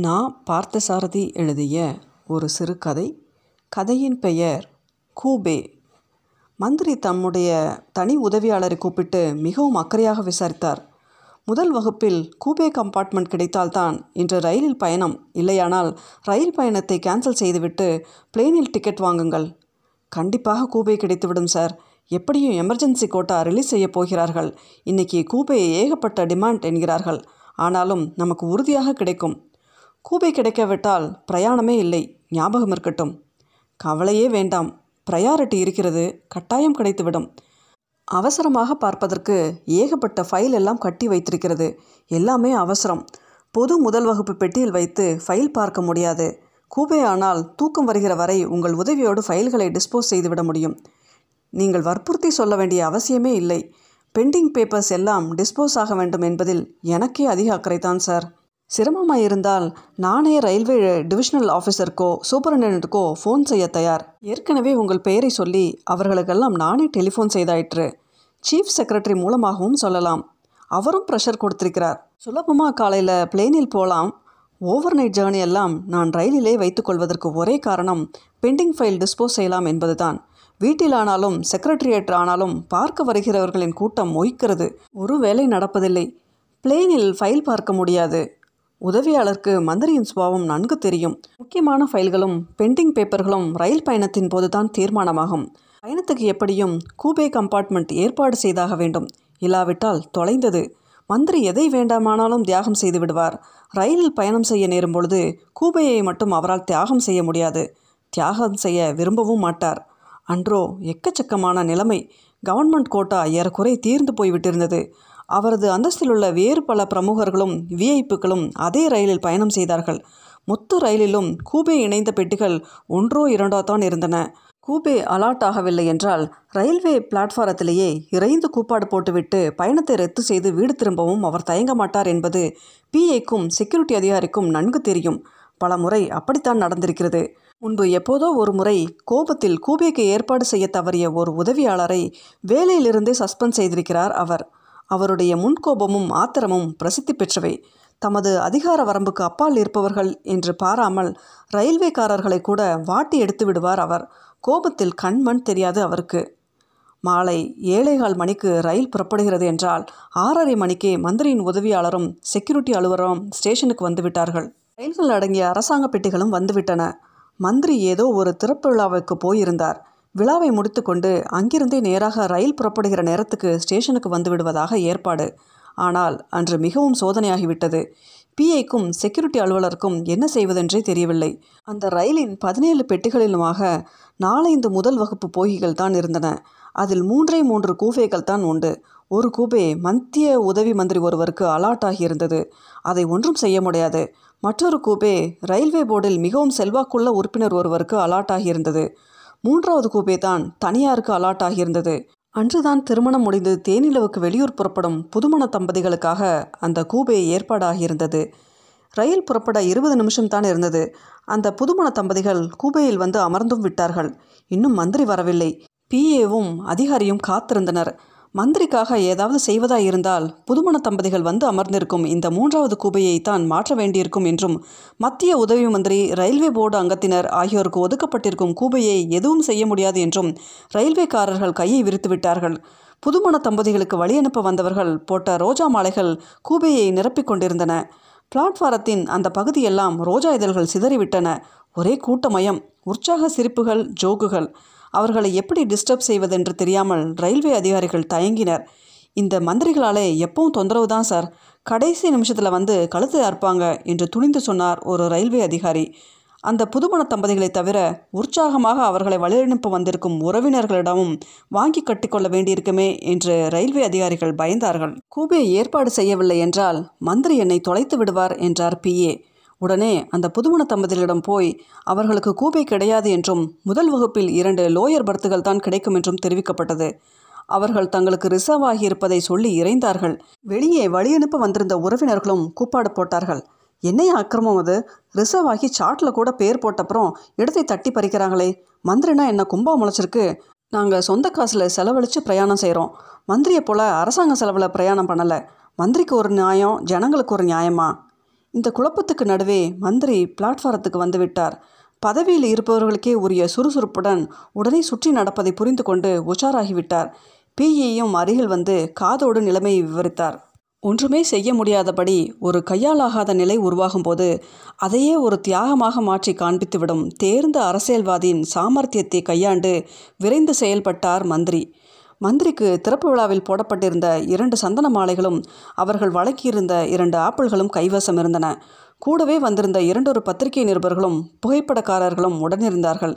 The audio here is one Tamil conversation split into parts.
நான் பார்த்தசாரதி எழுதிய ஒரு சிறுகதை கதையின் பெயர் கூபே. மந்திரி தம்முடைய தனி உதவியாளரை கூப்பிட்டு மிகவும் அக்கறையாக விசாரித்தார். முதல் வகுப்பில் கூபே கம்பார்ட்மெண்ட் கிடைத்தால்தான் இன்று ரயிலில் பயணம் இல்லையானால் ரயில் பயணத்தை கேன்சல் செய்துவிட்டு பிளேனில் டிக்கெட் வாங்குங்கள். கண்டிப்பாக கூபே கிடைத்துவிடும் சார். எப்படியும் எமர்ஜென்சி கோட்டா ரிலீஸ் செய்ய போகிறார்கள். இன்னைக்கு கூபே ஏகப்பட்ட டிமாண்ட் என்கிறார்கள். ஆனாலும் நமக்கு உறுதியாக கிடைக்கும். கூபை கிடைக்காவிட்டால் பிரயாணமே இல்லை. ஞாபகம் இருக்கட்டும். கவலையே வேண்டாம். ப்ரையாரிட்டி இருக்கிறது. கட்டாயம் கிடைத்துவிடும். அவசரமாக பார்ப்பதற்கு ஏகப்பட்ட ஃபைல் எல்லாம் கட்டி வைத்திருக்கிறது. எல்லாமே அவசரம். பொது முதல் வகுப்பு பெட்டியில் வைத்து ஃபைல் பார்க்க முடியாது. கூபையானால் ஆனால் தூக்கம் வருகிற வரை உங்கள் உதவியோடு ஃபைல்களை டிஸ்போஸ் செய்துவிட முடியும். நீங்கள் வற்புறுத்தி சொல்ல வேண்டிய அவசியமே இல்லை. பெண்டிங் பேப்பர்ஸ் எல்லாம் டிஸ்போஸ் ஆக வேண்டும் என்பதில் எனக்கே அதிக அக்கறைதான் சார். சிரமமாக இருந்தால் நானே ரயில்வே டிவிஷனல் ஆஃபீஸருக்கோ சூப்பரிண்டென்ட்டுக்கோ ஃபோன் செய்ய தயார். ஏற்கனவே உங்கள் பெயரை சொல்லி அவர்களுக்கெல்லாம் நானே டெலிஃபோன் செய்தாயிற்று. சீஃப் செக்ரட்டரி மூலமாகவும் சொல்லலாம். அவரும் ப்ரெஷர் கொடுத்திருக்கிறார். சுலபமாக காலையில் பிளேனில் போகலாம். ஓவர் நைட் ஜேர்னி எல்லாம் நான் ரயிலிலே வைத்துக்கொள்வதற்கு ஒரே காரணம் பெண்டிங் ஃபைல் டிஸ்போஸ் செய்யலாம் என்பதுதான். வீட்டில் ஆனாலும் செக்ரட்டரியேட் ஆனாலும் பார்க்க வருகிறவர்களின் கூட்டம் மொய்க்கிறது. ஒருவேளை நடப்பதில்லை. பிளேனில் ஃபைல் பார்க்க முடியாது. உதவியாளருக்கு மந்திரியின் சுபாவம் நன்கு தெரியும். முக்கியமான ஃபைல்களும் பெண்டிங் பேப்பர்களும் ரயில் பயணத்தின் போதுதான் தீர்மானமாகும். பயணத்துக்கு எப்படியும் கூபே கம்பார்ட்மெண்ட் ஏற்பாடு செய்தாக வேண்டும். இல்லாவிட்டால் தொலைந்தது. மந்திரி எதை வேண்டாமானாலும் தியாகம் செய்து விடுவார். ரயிலில் பயணம் செய்ய நேரும் பொழுது கூபையை மட்டும் அவரால் தியாகம் செய்ய முடியாது. தியாகம் செய்ய விரும்பவும் மாட்டார். அன்றோ எக்கச்சக்கமான நிலைமை. கவர்மெண்ட் கோட்டா ஏறக்குறை தீர்ந்து போய்விட்டிருந்தது. அவரது அந்தஸ்தில் உள்ள வேறு பல பிரமுகர்களும் விஐப்புகளும் அதே ரயிலில் பயணம் செய்தார்கள். மொத்த ரயிலிலும் கூபே இணைந்த பெட்டிகள் ஒன்றோ இரண்டோ தான் இருந்தன. கூபே அலாட் ஆகவில்லை என்றால் ரயில்வே பிளாட்ஃபாரத்திலேயே இறைந்து கூப்பாடு போட்டுவிட்டு பயணத்தை ரத்து செய்து வீடு திரும்பவும் அவர் தயங்க மாட்டார் என்பது பிஏக்கும் செக்யூரிட்டி அதிகாரிக்கும் நன்கு தெரியும். பல முறை அப்படித்தான் நடந்திருக்கிறது. முன்பு எப்போதோ ஒரு முறை கோபத்தில் கூபேக்கு ஏற்பாடு செய்ய தவறிய ஒரு உதவியாளரை வேலையிலிருந்தே சஸ்பெண்ட் செய்திருக்கிறார் அவர். அவருடைய முன்கோபமும் ஆத்திரமும் பிரசித்தி பெற்றவை. தமது அதிகார வரம்புக்கு அப்பால் இருப்பவர்கள் என்று பாராமல் ரயில்வேக்காரர்களை கூட வாட்டி எடுத்து விடுவார் அவர். கோபத்தில் கண்மண் தெரியாது அவருக்கு. மாலை ஏழேகால் மணிக்கு ரயில் புறப்படுகிறது என்றால் ஆறரை மணிக்கே மந்திரியின் உதவியாளரும் செக்யூரிட்டி அலுவலரும் ஸ்டேஷனுக்கு வந்துவிட்டார்கள் ரயில்கள் அடங்கிய அரசாங்க பெட்டிகளும் வந்துவிட்டன மந்திரி ஏதோ ஒரு திறப்பு விழாவுக்கு போயிருந்தார். விழாவை முடித்துக்கொண்டு அங்கிருந்தே நேராக ரயில் புறப்படுகிற நேரத்துக்கு ஸ்டேஷனுக்கு வந்து விடுவதாக ஏற்பாடு. ஆனால் அன்று மிகவும் சோதனையாகிவிட்டது. பிஐக்கும் செக்யூரிட்டி அலுவலருக்கும் என்ன செய்வதென்றே தெரியவில்லை. அந்த ரயிலின் பதினேழு பெட்டிகளிலுமாக நாலைந்து முதல் வகுப்பு போகிகள் தான் இருந்தன. அதில் மூன்றே மூன்று கூபைகள் தான் உண்டு. ஒரு கூபே மத்திய உதவி மந்திரி ஒருவருக்கு அலாட் ஆகியிருந்தது. அதை ஒன்றும் செய்ய முடியாது. மற்றொரு கூபே ரயில்வே போர்டில் மிகவும் செல்வாக்குள்ள உறுப்பினர் ஒருவருக்கு அலாட் ஆகியிருந்தது. மூன்றாவது கூபே தான் தனியாருக்கு அலாட் ஆகியிருந்தது. அன்றுதான் திருமணம் முடிந்து தேனிலவுக்கு வெளியூர் புறப்படும் புதுமண தம்பதிகளுக்காக அந்த கூபே ஏற்பாடாகியிருந்தது. ரயில் புறப்பட இருபது நிமிஷம் தான் இருந்தது. அந்த புதுமண தம்பதிகள் கூபையில் வந்து அமர்ந்தும் விட்டார்கள். இன்னும் மந்திரி வரவில்லை. பிஏவும் அதிகாரியும் காத்திருந்தனர். மந்திரிக்காக ஏதாவது செய்வதாய் இருந்தால் புதுமண தம்பதிகள் வந்து அமர்ந்திருக்கும் இந்த மூன்றாவது கூபையை தான் மாற்ற வேண்டியிருக்கும் என்றும் மத்திய உதவி மந்திரி ரயில்வே போர்டு அங்கத்தினர் ஆகியோருக்கு ஒதுக்கப்பட்டிருக்கும் கூபையை எதுவும் செய்ய முடியாது என்றும் ரயில்வேக்காரர்கள் கையை விரித்து விட்டார்கள். புதுமண தம்பதிகளுக்கு வழி அனுப்ப வந்தவர்கள் போட்ட ரோஜா மாலைகள் கூபையை நிரப்பிக் கொண்டிருந்தன. பிளாட்ஃபாரத்தின் அந்த பகுதியெல்லாம் ரோஜா இதழ்கள் சிதறிவிட்டன. ஒரே கூட்டமயம் உற்சாக சிரிப்புகள் ஜோக்குகள். அவர்களை எப்படி டிஸ்டர்ப் செய்வதென்று தெரியாமல் ரயில்வே அதிகாரிகள் தயங்கினர். இந்த மந்திரிகளாலே எப்பவும் தொந்தரவு தான் சார். கடைசி நிமிஷத்தில் வந்து கழுத்து அறுப்பாங்க என்று துணிந்து சொன்னார் ஒரு ரயில்வே அதிகாரி. அந்த புதுமண தம்பதிகளை தவிர உற்சாகமாக அவர்களை வழியனுப்ப வந்திருக்கும் உறவினர்களிடமும் வாங்கி கட்டிக்கொள்ள வேண்டியிருக்குமே என்று ரயில்வே அதிகாரிகள் பயந்தார்கள். கூபே ஏற்பாடு செய்யவில்லை என்றால் மந்திரி என்னை தொலைத்து விடுவார் என்றார் பிஏ உடனே அந்த புதுமண தம்பதிகளிடம் போய் அவர்களுக்கு கூபை கிடையாது என்றும் முதல் வகுப்பில் இரண்டு லோயர் பர்த்துகள் தான் கிடைக்கும் என்றும் தெரிவிக்கப்பட்டது. அவர்கள் தங்களுக்கு ரிசர்வ் ஆகியிருப்பதை சொல்லி இறைந்தார்கள். வெளியே வழியனுப்ப வந்திருந்த உறவினர்களும் கூப்பாடு போட்டார்கள். என்னைய அக்கிரமம் அது? ரிசர்வ் ஆகி சாட்டில் கூட பேர் போட்டப்புறம் இடத்தை தட்டி பறிக்கிறாங்களே. மந்திரினா என்ன கும்பா முளைச்சிருக்கு? நாங்கள் சொந்த காசில் செலவழித்து பிரயாணம் செய்கிறோம் மந்திரியை போல் அரசாங்க செலவில் பிரயாணம் பண்ணலை. மந்திரிக்கு ஒரு நியாயம் ஜனங்களுக்கு ஒரு நியாயமா? இந்த குழப்பத்துக்கு நடுவே மந்திரி பிளாட்ஃபாரத்துக்கு வந்துவிட்டார். பதவியில் இருப்பவர்களுக்கே உரிய சுறுசுறுப்புடன் உடனே சுற்றி நடப்பதை புரிந்து கொண்டு உஷாராகிவிட்டார். பிஇயும் அருகில் வந்து காதோடு நிலைமையை விவரித்தார். ஒன்றுமே செய்ய முடியாதபடி ஒரு கையாலாகாத நிலை உருவாகும்போது அதையே ஒரு தியாகமாக மாற்றி காண்பித்துவிடும் தேர்ந்த அரசியல்வாதியின் சாமர்த்தியத்தை கையாண்டு விரைந்து செயல்பட்டார் மந்திரி. மந்திரிக்கு திறப்பு விழாவில் போடப்பட்டிருந்த இரண்டு சந்தன மாலைகளும் அவர்கள் வழக்கியிருந்த இரண்டு ஆப்பிள்களும் கைவசம் இருந்தன. கூடவே வந்திருந்த இரண்டொரு பத்திரிகை நிருபர்களும் புகைப்படக்காரர்களும் உடனிருந்தார்கள்.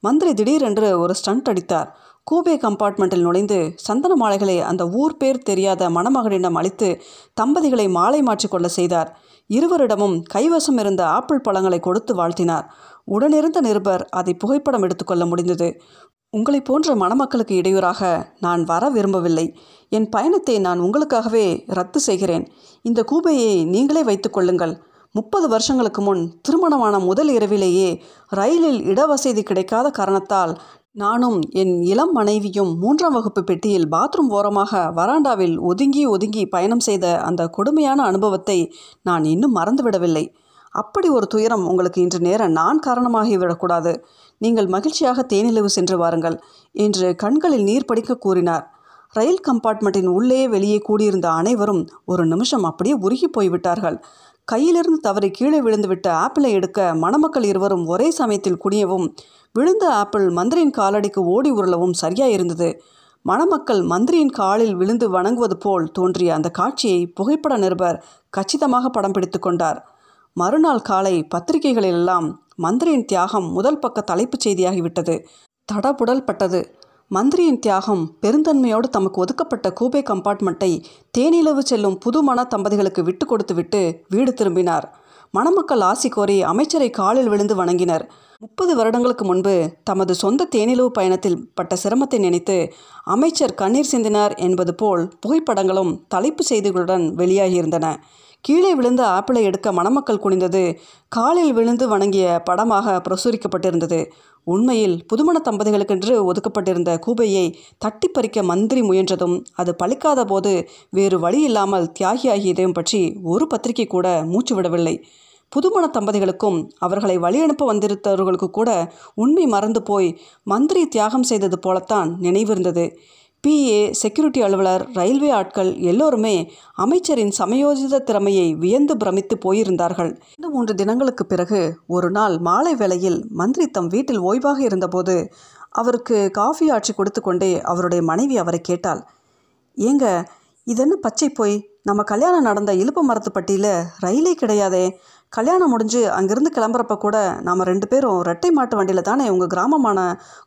மந்திரி திடீரென்று ஒரு ஸ்டண்ட் அடித்தார். கூபே கம்பார்ட்மெண்ட்டில் நுழைந்து சந்தன மாலைகளை அந்த ஊர் பேர் தெரியாத மணமகனிடம் அளித்து தம்பதிகளை மாலை மாற்றிக்கொள்ள செய்தார். இருவரிடமும் கைவசம் இருந்த ஆப்பிள் பழங்களை கொடுத்து வாழ்த்தினார். உடனிருந்த நிருபர் அதை புகைப்படம் எடுத்துக்கொள்ள முடிந்தது. உங்களை போன்ற மணமக்களுக்கு இடையூறாக நான் வர விரும்பவில்லை. என் பயணத்தை நான் உங்களுக்காகவே ரத்து செய்கிறேன். இந்த கூபையை நீங்களே வைத்துக்கொள்ளுங்கள் முப்பது வருஷங்களுக்கு முன் திருமணமான முதல் இரவிலேயே ரயிலில் இடவசதி கிடைக்காத காரணத்தால் நானும் என் இளம் மனைவியும் மூன்றாம் வகுப்பு பெட்டியில் பாத்ரூம் ஓரமாக வராண்டாவில் ஒதுங்கி ஒதுங்கி பயணம் செய்த அந்த கொடுமையான அனுபவத்தை நான் இன்னும் மறந்துவிடவில்லை. அப்படி ஒரு துயரம் உங்களுக்கு இன்று நேர நான் காரணமாகிவிடக்கூடாது நீங்கள் மகிழ்ச்சியாக தேனிலவு சென்று வாருங்கள் என்று கண்களில் நீர் படிக்க கூறினார். ரயில் கம்பார்ட்மெண்ட்டின் உள்ளே வெளியே கூடியிருந்த அனைவரும் ஒரு நிமிஷம் அப்படியே உருகி போய்விட்டார்கள். கையிலிருந்து தவறி கீழே விழுந்துவிட்ட ஆப்பிளை எடுக்க மணமக்கள் இருவரும் ஒரே சமயத்தில் குனியவும் விழுந்த ஆப்பிள் மந்திரியின் காலடிக்கு ஓடி உருளவும் சரியாயிருந்தது. மணமக்கள் மந்திரியின் காலில் விழுந்து வணங்குவது போல் தோன்றிய அந்த காட்சியை புகைப்பட நிருபர் கச்சிதமாக படம் பிடித்து கொண்டார். மறுநாள் காலை பத்திரிகைகளிலெல்லாம் மந்திரியின் தியாகம் முதல் பக்க தலைப்புச் செய்தியாகிவிட்டது. தடபுடல் பட்டது மந்திரியின் தியாகம் பெருந்தன்மையோடு தமக்கு ஒதுக்கப்பட்ட கூபே கம்பார்ட்மெண்ட்டை தேனிலவு செல்லும் புதுமண தம்பதிகளுக்கு விட்டு கொடுத்துவிட்டு வீடு திரும்பினார். மணமக்கள் ஆசி கோரி அமைச்சரை காலில் விழுந்து வணங்கினர். முப்பது வருடங்களுக்கு முன்பு தமது சொந்த தேனிலவு பயணத்தில் பட்ட சிரமத்தை நினைத்து அமைச்சர் கண்ணீர் சிந்தினார் என்பது போல் புகைப்படங்களும் தலைப்பு செய்திகளுடன் வெளியாகியிருந்தன. கீழே விழுந்த ஆப்பிளை எடுக்க மணமக்கள் குனிந்தது. காலில் விழுந்து வணங்கிய படமாக பிரசுரிக்கப்பட்டிருந்தது. உண்மையில் புதுமண தம்பதிகளுக்கென்று ஒதுக்கப்பட்டிருந்த கூபையை தட்டி பறிக்க மந்திரி முயன்றதும் அது பழிக்காத போது வேறு வழி இல்லாமல் தியாகியாகியதையும் பற்றி ஒரு பத்திரிகை கூட மூச்சு விடவில்லை. புதுமண தம்பதிகளுக்கும் அவர்களை வழி அனுப்ப வந்திருந்தவர்களுக்கு கூட உண்மை மறந்து போய் மந்திரி தியாகம் செய்தது போலத்தான் நினைவிருந்தது. பிஏ செக்யூரிட்டி அலுவலர் ரயில்வே ஆட்கள் எல்லோருமே அமைச்சரின் சமயோஜித திறமையை வியந்து பிரமித்து போயிருந்தார்கள். இந்த மூன்று தினங்களுக்கு பிறகு ஒரு நாள் மாலை வேளையில் மந்திரி தம் வீட்டில் ஓய்வாக இருந்தபோது அவருக்கு காஃபி ஆட்சி கொடுத்து கொண்டே அவருடைய மனைவி அவரை கேட்டாள். ஏங்க இதென்ன பச்சை போய்? நம்ம கல்யாணம் நடந்த இலுப்பு மரத்துப்பட்டியில் ரயிலே கிடையாதே. கல்யாணம் முடிஞ்சு அங்கேருந்து கிளம்புறப்ப கூட நாம் ரெண்டு பேரும் ரெட்டை மாட்டு வண்டியில் தானே உங்கள் கிராமமான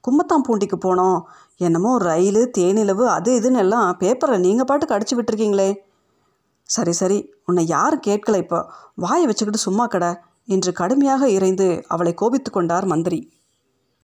கும்மத்தாம்பூண்டிக்கு போனோம். என்னமோ ரயில் தேனிலவு அது இதுன்னு எல்லாம் பேப்பரை நீங்கள் பாட்டுக்கு அடிச்சு விட்டுருக்கீங்களே. சரி சரி உன்னை யாரும் கேட்கல இப்போ. வாயை வச்சுக்கிட்டு சும்மா கடை. என்று கடுமையாக இறைந்து அவளை கோபித்து கொண்டார் மந்திரி.